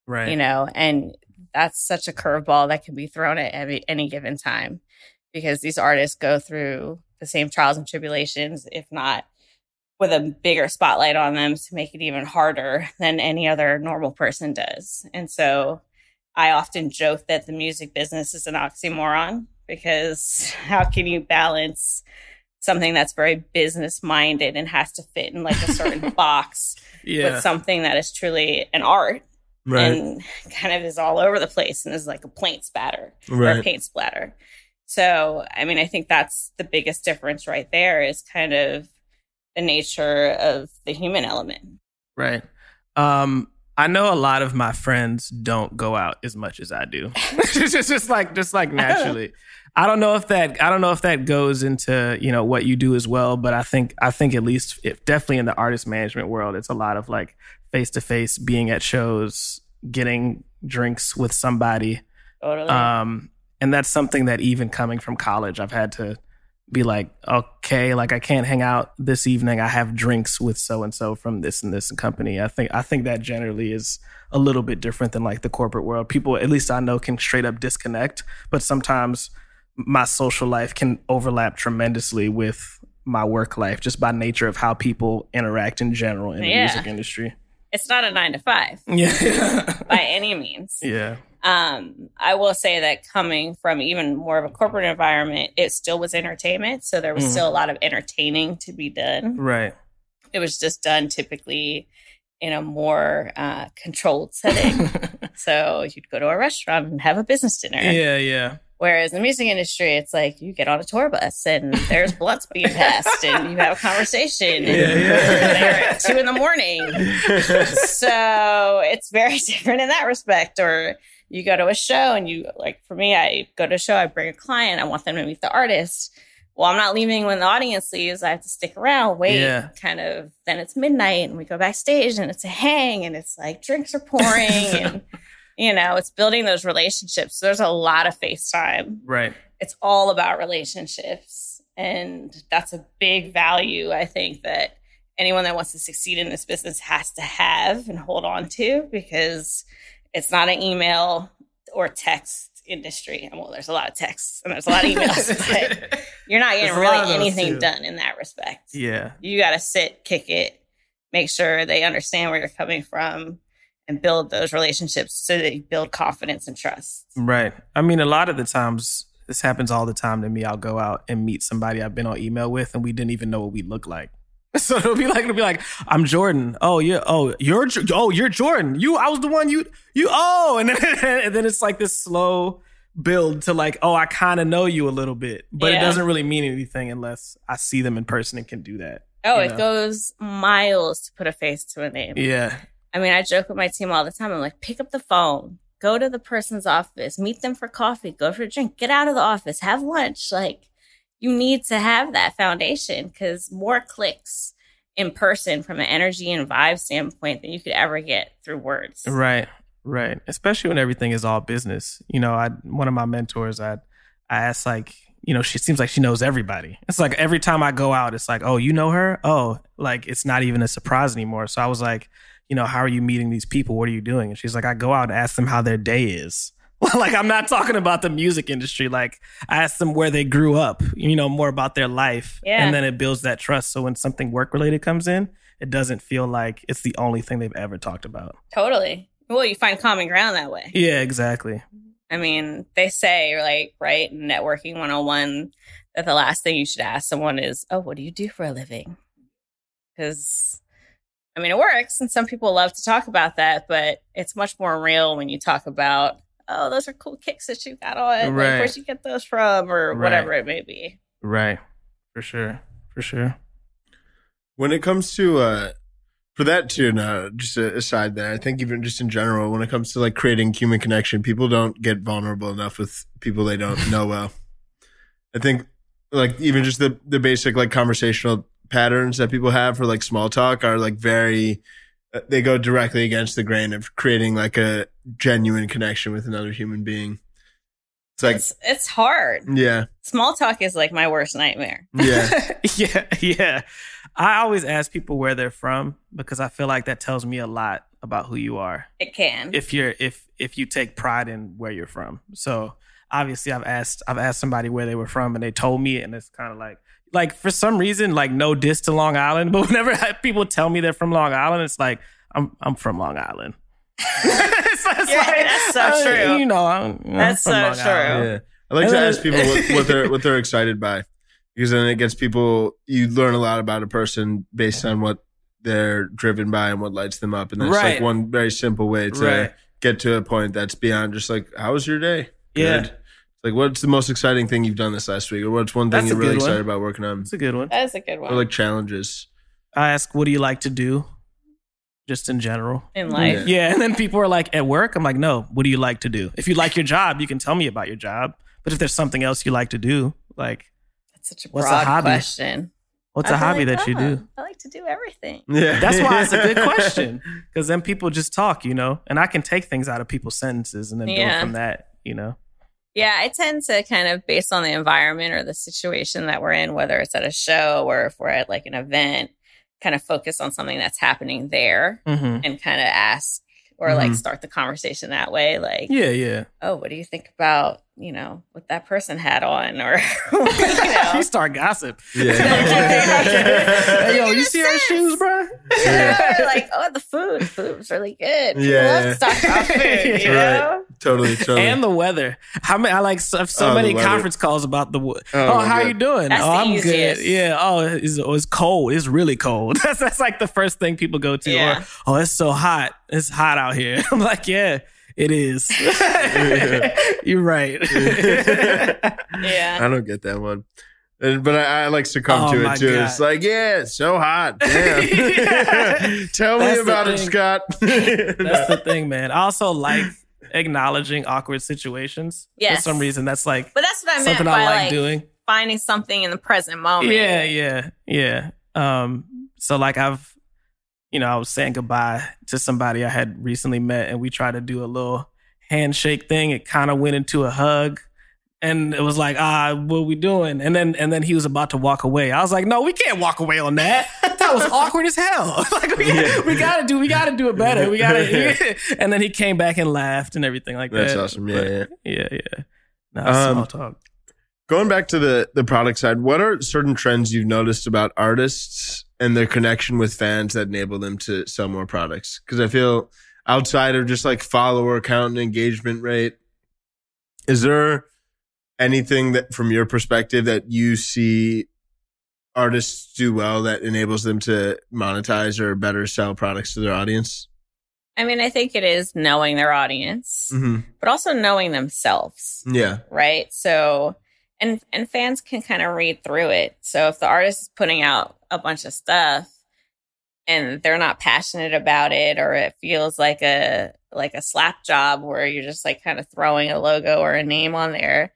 right? You know, and that's such a curveball that can be thrown at every, any given time because these artists go through the same trials and tribulations, if not with a bigger spotlight on them to make it even harder than any other normal person does. And so I often joke that the music business is an oxymoron because how can you balance something that's very business minded and has to fit in like a certain box yeah. with something that is truly an art right. and kind of is all over the place and is like a paint spatter right. or a paint splatter. So, I mean, I think that's the biggest difference right there is kind of the nature of the human element. Right. Um, I know a lot of my friends don't go out as much as I do. just, just like, just like naturally. I don't know if that I don't know if that goes into you know what you do as well, but I think I think at least if definitely in the artist management world, it's a lot of like face to face, being at shows, getting drinks with somebody. Totally. Um, and that's something that even coming from college, I've had to be like, okay, like I can't hang out this evening. I have drinks with so and so from this and this company. I think I think that generally is a little bit different than like the corporate world. People, at least I know, can straight up disconnect, but sometimes my social life can overlap tremendously with my work life just by nature of how people interact in general in the yeah. music industry. It's not a nine to five. Yeah. by any means. Yeah. Um, I will say that coming from even more of a corporate environment, it still was entertainment. So there was mm. still a lot of entertaining to be done. Right. It was just done typically in a more uh, controlled setting. so you'd go to a restaurant and have a business dinner. Yeah, yeah. Whereas in the music industry, it's like you get on a tour bus and there's blunts being passed and you have a conversation and yeah, yeah. at two in the morning. so it's very different in that respect. Or you go to a show and you like for me, I go to a show, I bring a client, I want them to meet the artist. Well, I'm not leaving when the audience leaves. I have to stick around, wait, yeah. kind of. Then it's midnight and we go backstage and it's a hang and it's like drinks are pouring and you know, it's building those relationships. There's a lot of FaceTime. Right. It's all about relationships. And that's a big value, I think, that anyone that wants to succeed in this business has to have and hold on to because it's not an email or text industry. And well, there's a lot of texts and there's a lot of emails, but you're not getting really anything too. done in that respect. Yeah. You got to sit, kick it, make sure they understand where you're coming from and build those relationships so that you build confidence and trust. Right. I mean, a lot of the times, this happens all the time to me. I'll go out and meet somebody I've been on email with, and we didn't even know what we look like. So it'll be like it'll be like I'm Jordan. Oh yeah. Oh you're oh you're Jordan. You I was the one you you oh and then and then it's like this slow build to like oh I kind of know you a little bit, but yeah. it doesn't really mean anything unless I see them in person and can do that. Oh, it know? goes miles to put a face to a name. Yeah, I mean, I joke with my team all the time. I'm like, pick up the phone, go to the person's office, meet them for coffee, go for a drink, get out of the office, have lunch. Like, you need to have that foundation because more clicks in person from an energy and vibe standpoint than you could ever get through words. Right, right. Especially when everything is all business. You know, I one of my mentors, I I asked like, you know, she seems like she knows everybody. It's like every time I go out, it's like, oh, you know her? Oh, like it's not even a surprise anymore. So I was like, you know, how are you meeting these people? What are you doing? And she's like, I go out and ask them how their day is. like I'm not talking about the music industry. Like I ask them where they grew up, you know, more about their life. Yeah. And then it builds that trust. So when something work related comes in, it doesn't feel like it's the only thing they've ever talked about. Totally. Well, you find common ground that way. Yeah, exactly. I mean, they say like, right, networking 101 that the last thing you should ask someone is, "Oh, what do you do for a living?" Because I mean, it works, and some people love to talk about that, but it's much more real when you talk about, "Oh, those are cool kicks that you got on. Right. Like, where'd you get those from?" or Right. whatever it may be. Right. For sure. For sure. When it comes to uh for that too, no, just a, aside there, I think even just in general, when it comes to like creating human connection, people don't get vulnerable enough with people they don't know well. I think like even just the the basic like conversational patterns that people have for like small talk are like very uh, they go directly against the grain of creating like a genuine connection with another human being. It's like it's it's hard. yeah, Small talk is like my worst nightmare. yeah, yeah, yeah. I always ask people where they're from because I feel like that tells me a lot about who you are. It can. If you're if if you take pride in where you're from. So obviously I've asked I've asked somebody where they were from and they told me and it's kind of like like for some reason like no diss to Long Island, but whenever people tell me they're from Long Island, it's like I'm I'm from Long Island. It's- it's Yeah, that's so uh, true. You know, I'm, I'm That's from so Long true. Yeah. I like And to ask people what, what they're what they're excited by because then it gets people you learn a lot about a person based on what they're driven by and what lights them up and that's Right. like one very simple way to Right. get to a point that's beyond just like how was your day Yeah. Good. like what's the most exciting thing you've done this last week or what's one thing That's you're a really good one. excited about working on It's a good one. that is a good one or like challenges I ask, what do you like to do? Just in general. in life. Yeah. And then people are like, at work, I'm like, no, what do you like to do? If you like your job, you can tell me about your job. But if there's something else you like to do, like, That's such a What's a broad hobby? question. what's I'd a be hobby like, that you "Oh, do? I like to do everything. yeah That's why it's a good question. Because then people just talk, you know, and I can take things out of people's sentences and then build Yeah. from that, you know. Yeah, I tend to kind of based on the environment or the situation that we're in, whether it's at a show or if we're at like an event, kind of focus on something that's happening there hmm and kind of ask or like Mhm. start the conversation that way. Like, Yeah, yeah. oh, what do you think about, you know, what that person had on or, you know. you start gossip. yeah hey, yo, you see her shoes, bro? Yeah, like, oh, the food. The food was really good. People Yeah. love to talk about food, you Right. know? Totally totally And the weather. How many? I like so, so Oh, many conference calls about the. wo- Oh, Oh, how God. you doing? That's oh, I'm easiest. good. Yeah. Oh, it's, oh, it's cold. It's really cold. That's that's like the first thing people go to. Yeah. Or, oh, it's so hot. It's hot out here. I'm like, yeah, it is. You're right. Yeah. I don't get that one. And, but I, I like succumb Oh to it too. God. It's like, yeah, it's so hot. Damn. Yeah. Tell me That's the about it. Scott. That's the thing, man. I also like acknowledging awkward situations. Yes. For some reason, that's like But that's what I meant by I like, like, doing. finding something in the present moment. Yeah, yeah, yeah. Um, so like I've, you know, I was saying goodbye to somebody I had recently met, and we tried to do a little handshake thing. It kind of went into a hug, and it was like, ah, what we doing? And then and then he was about to walk away. I was like, no, we can't walk away on that. That was awkward as hell. like we, Yeah. we gotta do, we gotta do it better. We gotta. and then he came back and laughed and everything like That's that. That's awesome. Yeah, But, yeah. yeah, yeah. No, Um, small talk. Going back to the the product side, what are certain trends you've noticed about artists and their connection with fans that enable them to sell more products? Because I feel outside of just like follower count and engagement rate, is there anything that from your perspective that you see artists do well that enables them to monetize or better sell products to their audience? I mean, I think it is knowing their audience, Mm-hmm. but also knowing themselves, Yeah. right? So, and and fans can kind of read through it. So if the artist is putting out a bunch of stuff and they're not passionate about it, or it feels like a like a slap job where you're just like kind of throwing a logo or a name on there,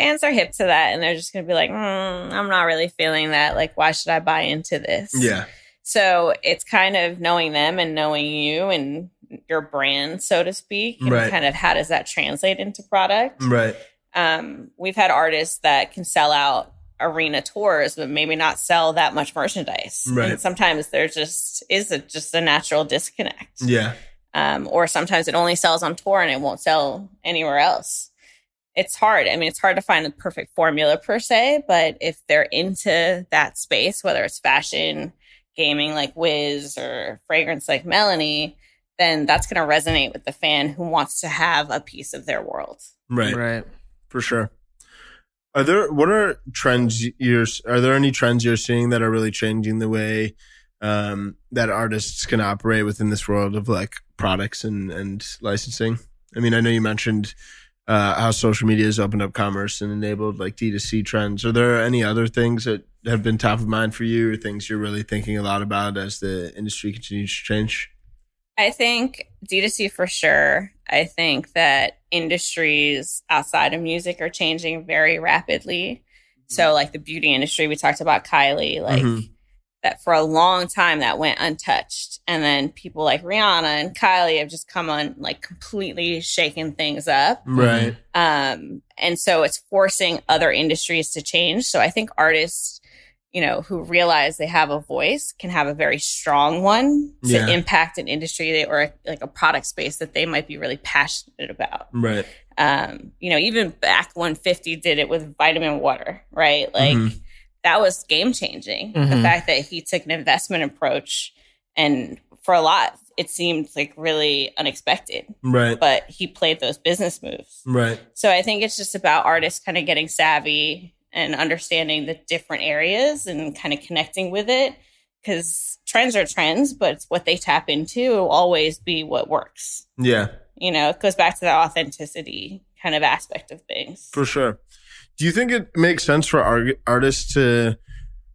fans are hip to that, and they're just gonna be like, mm, I'm not really feeling that. Like, why should I buy into this? Yeah. So it's kind of knowing them and knowing you and your brand, so to speak, and Right. kind of how does that translate into product. Right. Um, we've had artists that can sell out arena tours, but maybe not sell that much merchandise. Right. And sometimes there just is a, just a natural disconnect. Yeah. Um, or sometimes it only sells on tour and it won't sell anywhere else. It's hard. I mean, it's hard to find the perfect formula per se, but if they're into that space, whether it's fashion, gaming like Wiz or fragrance like Melanie, then that's going to resonate with the fan who wants to have a piece of their world. Right. Right. For sure. Are there what are trends you're are there any trends you're seeing that are really changing the way um, that artists can operate within this world of like products and and licensing? I mean, I know you mentioned uh, how social media has opened up commerce and enabled like D2C trends. Are there any other things that have been top of mind for you or things you're really thinking a lot about as the industry continues to change? I think D2C for sure. I think that industries outside of music are changing very rapidly. So, like the beauty industry, we talked about Kylie, like mm-hmm. That for a long time that went untouched. And then people like Rihanna and Kylie have just come on, like completely shaken things up. Right. Um, and so it's forcing other industries to change. So, I think artists you know, who realize they have a voice can have a very strong one to yeah. impact an industry or like a product space that they might be really passionate about. Right. Um, you know, even back 150 did it with vitamin water, right? Like mm-hmm. That was game changing. Mm-hmm. The fact that he took an investment approach and for a lot, it seemed like really unexpected. Right. But he played those business moves. Right. So I think it's just about artists kind of getting savvy and understanding the different areas and kind of connecting with it because trends are trends, but it's what they tap into will always be what works. Yeah. You know, it goes back to the authenticity kind of aspect of things. For sure. Do you think it makes sense for art- artists to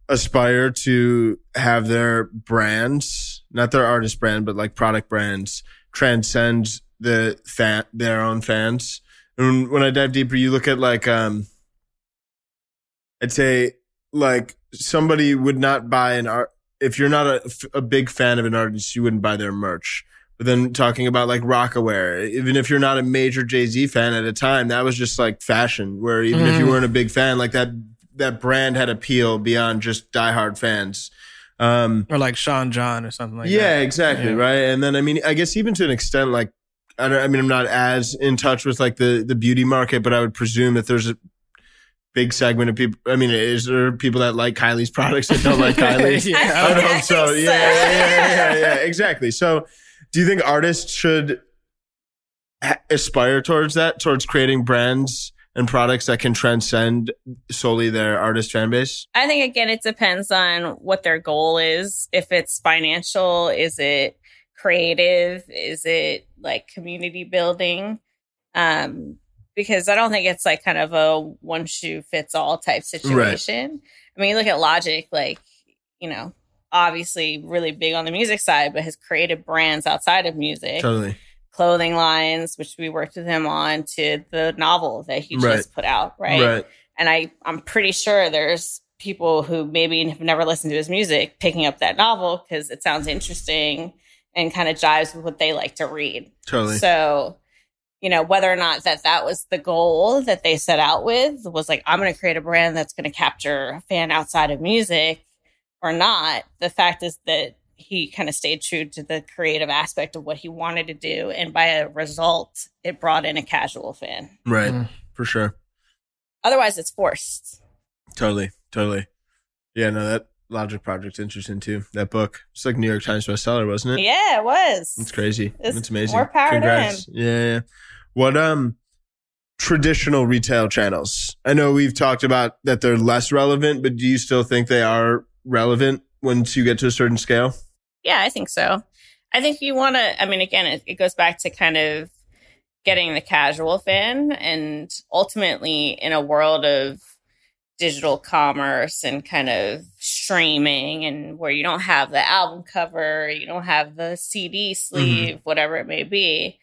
aspire to have their brands, not their artist brand, but like product brands, transcend the fan, their own fans? And when I dive deeper, you look at like, um, I'd say like somebody would not buy an art if you're not a, a big fan of an artist, you wouldn't buy their merch. But then talking about like Rocawear, even if you're not a major Jay Z fan at a time, that was just like fashion. Where even mm. if you mm. weren't a big fan, like that that brand had appeal beyond just diehard fans. Um, or like Sean John or something like yeah, that. exactly, yeah. Exactly. Right. And then I mean, I guess even to an extent, like I, I mean, I'm not as in touch with like the the beauty market, but I would presume that there's a big segment of people. I mean, is there people that like Kylie's products that don't like Kylie? yeah, I, I hope so. Yeah, yeah, yeah, yeah, yeah, exactly. So, do you think artists should aspire towards that, towards creating brands and products that can transcend solely their artist fan base? I think again, it depends on what their goal is. If it's financial, is it creative? Is it like community building? Um, because I don't think it's like kind of a one shoe fits all type situation. Right. I mean, look at Logic, like, you know, obviously really big on the music side, but has created brands outside of music. Totally. Clothing lines, which we worked with him on, to the novel that he right. just put out, right? Right. And I, I'm pretty sure there's people who maybe have never listened to his music picking up that novel because it sounds interesting and kind of jives with what they like to read. Totally. So you know, whether or not that that was the goal that they set out with was like, I'm going to create a brand that's going to capture a fan outside of music or not. The fact is that he kind of stayed true to the creative aspect of what he wanted to do. And by a result, it brought in a casual fan. Right. Mm. For sure. Otherwise, it's forced. Totally. Totally. Yeah, no, that Logic Project's interesting too. That book. It's like New York Times bestseller, wasn't it? Yeah, it was. It's crazy. It's, it's amazing. More power Congrats. to him. Yeah, yeah. What um traditional retail channels? I know we've talked about that they're less relevant, but do you still think they are relevant once you get to a certain scale? Yeah, I think so. I think you want to, I mean, again, it, it goes back to kind of getting the casual fan and ultimately in a world of digital commerce and kind of streaming and where you don't have the album cover, you don't have the CD sleeve, mm-hmm. whatever it may be,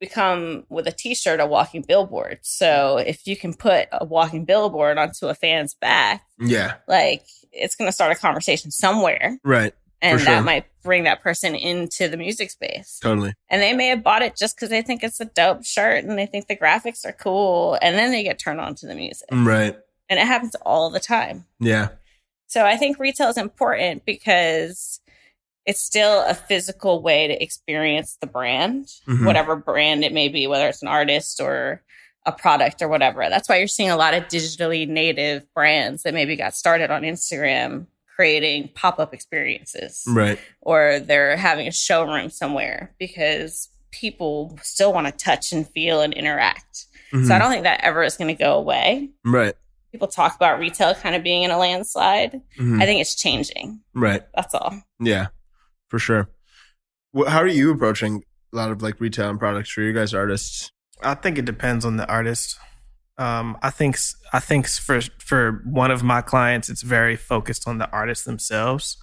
become with a t-shirt a walking billboard. So if you can put a walking billboard onto a fan's back, yeah. Like it's going to start a conversation somewhere. Right. And sure. that might bring that person into the music space. Totally. And they may have bought it just because they think it's a dope shirt and they think the graphics are cool. And then they get turned on to the music. Right. And it happens all the time. Yeah. So I think retail is important because it's still a physical way to experience the brand, mm-hmm. whatever brand it may be, whether it's an artist or a product or whatever. That's why you're seeing a lot of digitally native brands that maybe got started on Instagram creating pop up experiences. Right. Or they're having a showroom somewhere because people still want to touch and feel and interact. Mhm. So I don't think that ever is going to go away. right. People talk about retail kind of being in a landslide. Mhm. I think it's changing. right. That's all. Yeah, for sure. How are you approaching a lot of like retail and products for you guys artists? I think it depends on the artist. Um, I think s- I think for for one of my clients, it's very focused on the artists themselves,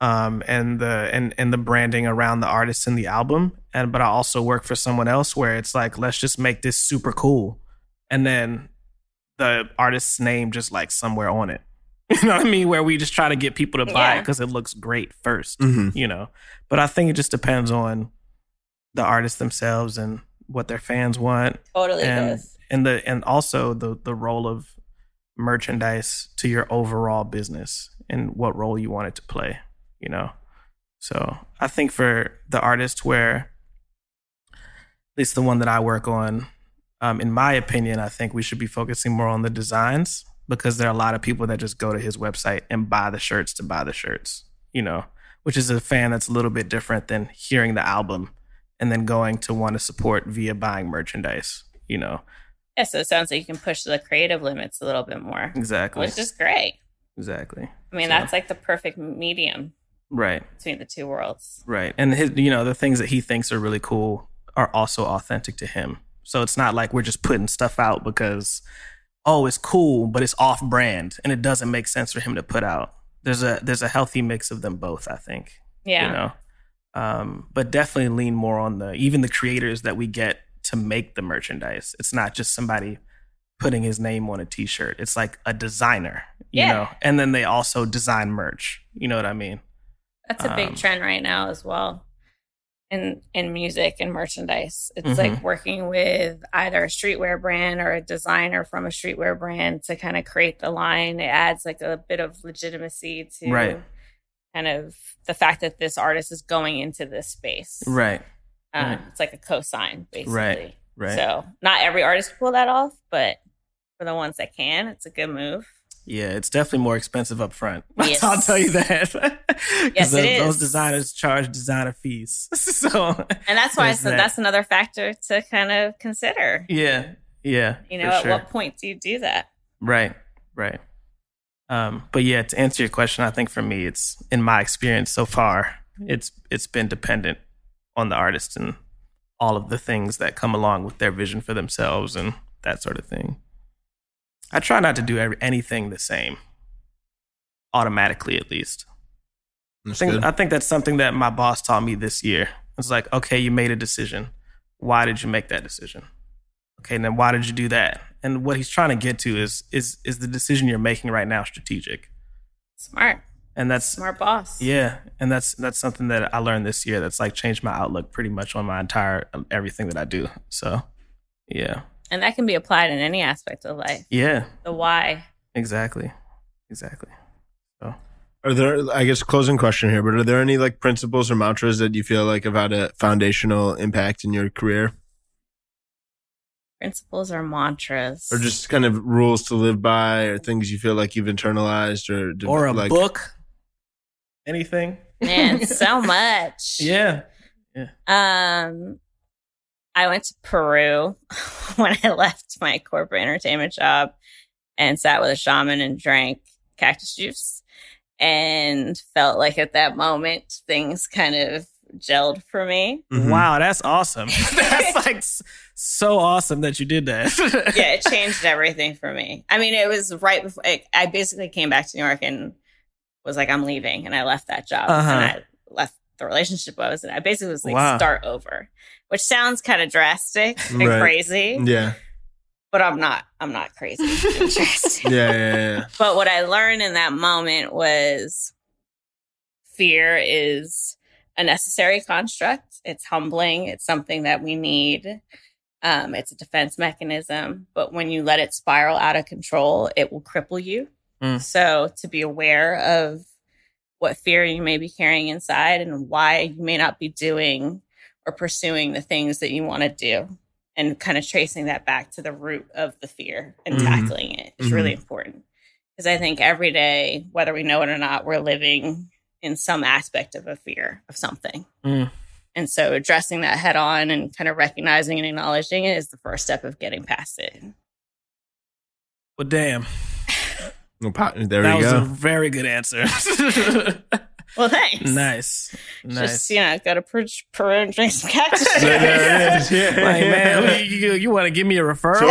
um, and the and and the branding around the artists and the album. And but I also work for someone else where it's like, let's just make this super cool, and then the artist's name just like somewhere on it. You know what I mean? Where we just try to get people to buy it because it looks great 1st Mm-hmm. you know. But I think it just depends on the artists themselves and what their fans want. Totally and does. and the and also the the role of merchandise to your overall business and what role you want it to play you know? So i think for the artist where at least the one that i work on um, in my opinion i think we should be focusing more on the designs because there are a lot of people that just go to his website and buy the shirts to buy the shirts you know? Which is a fan that's a little bit different than hearing the album and then going to want to support via buying merchandise you know? Yeah, so it sounds like you can push the creative limits a little bit more, exactly. Which is great. exactly. I mean, So- that's like the perfect medium right. between the two worlds. right and his you know the things that he thinks are really cool are also authentic to him. So it's not like we're just putting stuff out because oh it's cool but it's off brand and it doesn't make sense for him to put out. There's a there's a healthy mix of them both i think Yeah. you know um but definitely lean more on the even the creators that we get to make the merchandise it's not just somebody putting his name on a t-shirt it's like a designer you Yeah. know and then they also design merch you know what i mean That's a big Um, trend right now as well. In in music and merchandise. It's Mhm. like working with either a streetwear brand or a designer from a streetwear brand to kind of create the line. It adds like a bit of legitimacy to Right. Kind of the fact that this artist is going into this space. right Um, right. It's like a cosign, basically. Right, right So not every artist can pull that off, but for the ones that can, it's a good move. Yeah, it's definitely more expensive up front. Yes. I'll tell you that. Yes, it those, is. those designers charge designer fees. so And that's why I said that. that's another factor to kind of consider. yeah, yeah. You know, at sure. what point do you do that? Right, right. Um, but yeah, to answer your question, I think for me, it's in my experience so far, it's it's been dependent on the artist and all of the things that come along with their vision for themselves and that sort of thing. I try not to do every, anything the same, automatically at least. I think, good. I think that's something that my boss taught me this year. It's like, okay, you made a decision. Why did you make that decision? Okay, and then why did you do that? And what he's trying to get to is is is the decision you're making right now strategic? Smart, And that's smart boss. yeah, and that's that's something that I learned this year. That's like changed my outlook pretty much on my entire um, everything that I do. So, yeah, And that can be applied in any aspect of life. yeah, The why. exactly, exactly. So, Are there, I guess, closing question here, but are there any like principles or mantras that you feel like have had a foundational impact in your career Principles or mantras. or just kind of rules to live by or things you feel like you've internalized or, de- or a like, book, anything. Man, so much. yeah, Um, I went to Peru when I left my corporate entertainment job and sat with a shaman and drank cactus juice and felt like at that moment things kind of gelled for me. Mhm. Wow, that's awesome. that's like so awesome that you did that. Yeah, it changed everything for me. I mean, it was right before I, I basically came back to New York and was like, I'm leaving. And I left that job Uh-huh. and I left the relationship I was in. I basically was like, Wow. start over, which sounds kind of drastic and Right. crazy. Yeah. but I'm not. I'm not crazy. I'm Yeah. Yeah. yeah. but what I learned in that moment was fear is a necessary construct. It's humbling. It's something that we need. Um, it's a defense mechanism. But when you let it spiral out of control, it will cripple you. Mm. So to be aware of what fear you may be carrying inside and why you may not be doing or pursuing the things that you want to do and kind of tracing that back to the root of the fear and Mhm. tackling it is really important. Because I think every day, whether we know it or not, we're living in some aspect of a fear of something. Mm. And so addressing that head on and kind of recognizing and acknowledging it is the first step of getting past it. Well, damn. There that we was go. a very good answer. Well, thanks. nice. Nice. Just, you know, go to Peru, Peru and drink some cactus juice. There it is. Yeah. like, man, you, you, want to give me a referral? So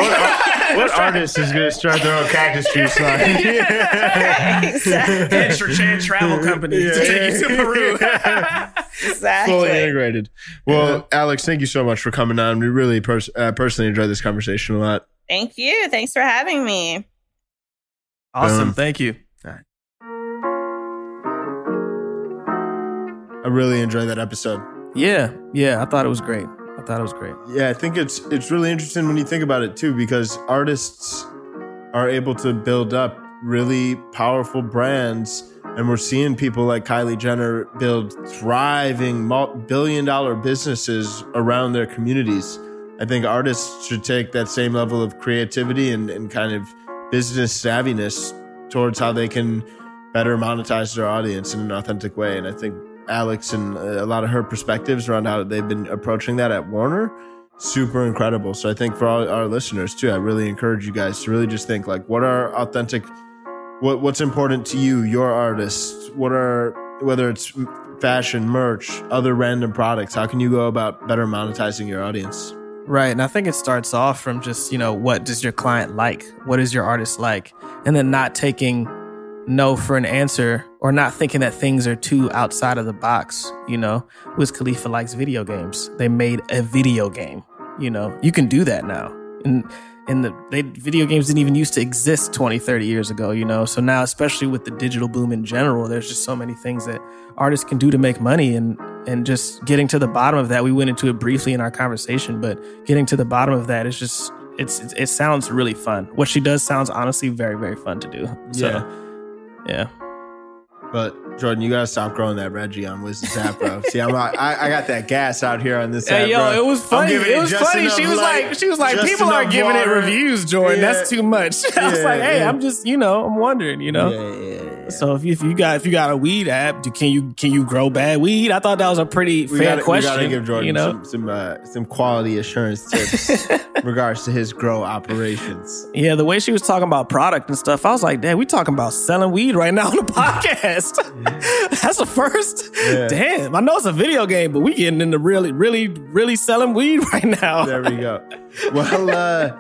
what, what artist is going to start their own cactus juice line? exactly. Ed Chan Travel Company to take you to Peru. exactly. Fully integrated. Well, Alex, thank you so much for coming on. We really pers- uh, personally enjoyed this conversation a lot. Thank you. Thanks for having me. awesome. Boom. Thank you. I really enjoyed that episode. Yeah. Yeah. I thought it was great. I thought it was great. Yeah, I think it's it's really interesting when you think about it too, because artists are able to build up really powerful brands, and we're seeing people like Kylie Jenner build thriving billion dollar businesses around their communities. I think artists should take that same level of creativity and, and kind of business savviness towards how they can better monetize their audience in an authentic way. And I think Alex and uh, a lot of her perspectives around how they've been approaching that at Warner, super incredible. So I think for all our listeners too, I really encourage you guys to really just think like, what are authentic, what what's important to you, your artists? What are whether it's fashion, merch, other random products? How can you go about better monetizing your audience? Right. And I think it starts off from just, you know, what does your client like? What is your artist like? And then not taking no for an answer or not thinking that things are too outside of the box. You know, Wiz Khalifa likes video games. They made a video game. You know, you can do that now. And and the they, video games didn't even used to exist 20, 30 years ago, you know. So now, especially with the digital boom in general, there's just so many things that artists can do to make money and and just getting to the bottom of that. We went into it briefly in our conversation, but getting to the bottom of that is just it's it, it sounds really fun. What she does sounds honestly very very fun to do. So, Yeah. yeah. But Jordan, you gotta stop growing that Reggie on Wiz's app, bro. See, I'm I, I got that gas out here on this Hey, yo, it was funny. giving It was funny. She was light, like, she was like, people are giving water. it reviews, Jordan. Yeah. That's too much. I was like, hey, yeah. I'm just, you know, I'm wondering, you know. So if you, if you got if you got a weed app, do, can you can you grow bad weed? I thought that was a pretty we fair gotta, question. We gotta give Jordan you know, some some, uh, some quality assurance tips in regards to his grow operations. yeah, the way she was talking about product and stuff, I was like, damn, we talking about selling weed right now on the podcast. That's a first. Yeah. Damn, I know it's a video game, but we getting into really, really, really selling weed right now. There we go. Well, uh,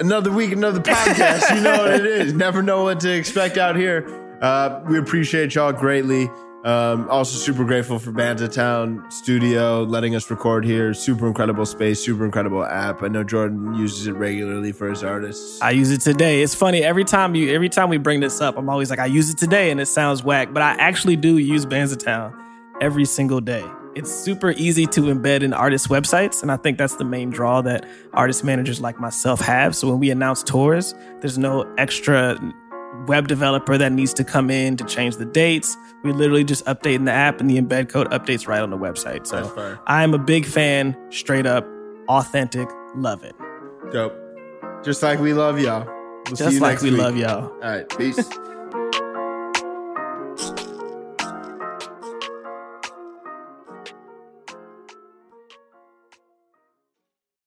another week, another podcast. You know what it is. Never know what to expect out here. Uh, we appreciate y'all greatly. Um, also, super grateful for Bandsintown Studio letting us record here. Super incredible space, super incredible app. I know Jordan uses it regularly for his artists. I use it today. It's funny every time you every time we bring this up, I'm always like, I use it today, and it sounds whack, but I actually do use Bandsintown every single day. It's super easy to embed in artists' websites, and I think that's the main draw that artist managers like myself have. So when we announce tours, there's no extra web developer that needs to come in to change the dates. We literally just update in the app, and the embed code updates right on the website. So I'm a big fan, straight up, authentic, love it. Dope. Just like we love y'all. We'll see Just you like next we week. love y'all. All right. Peace.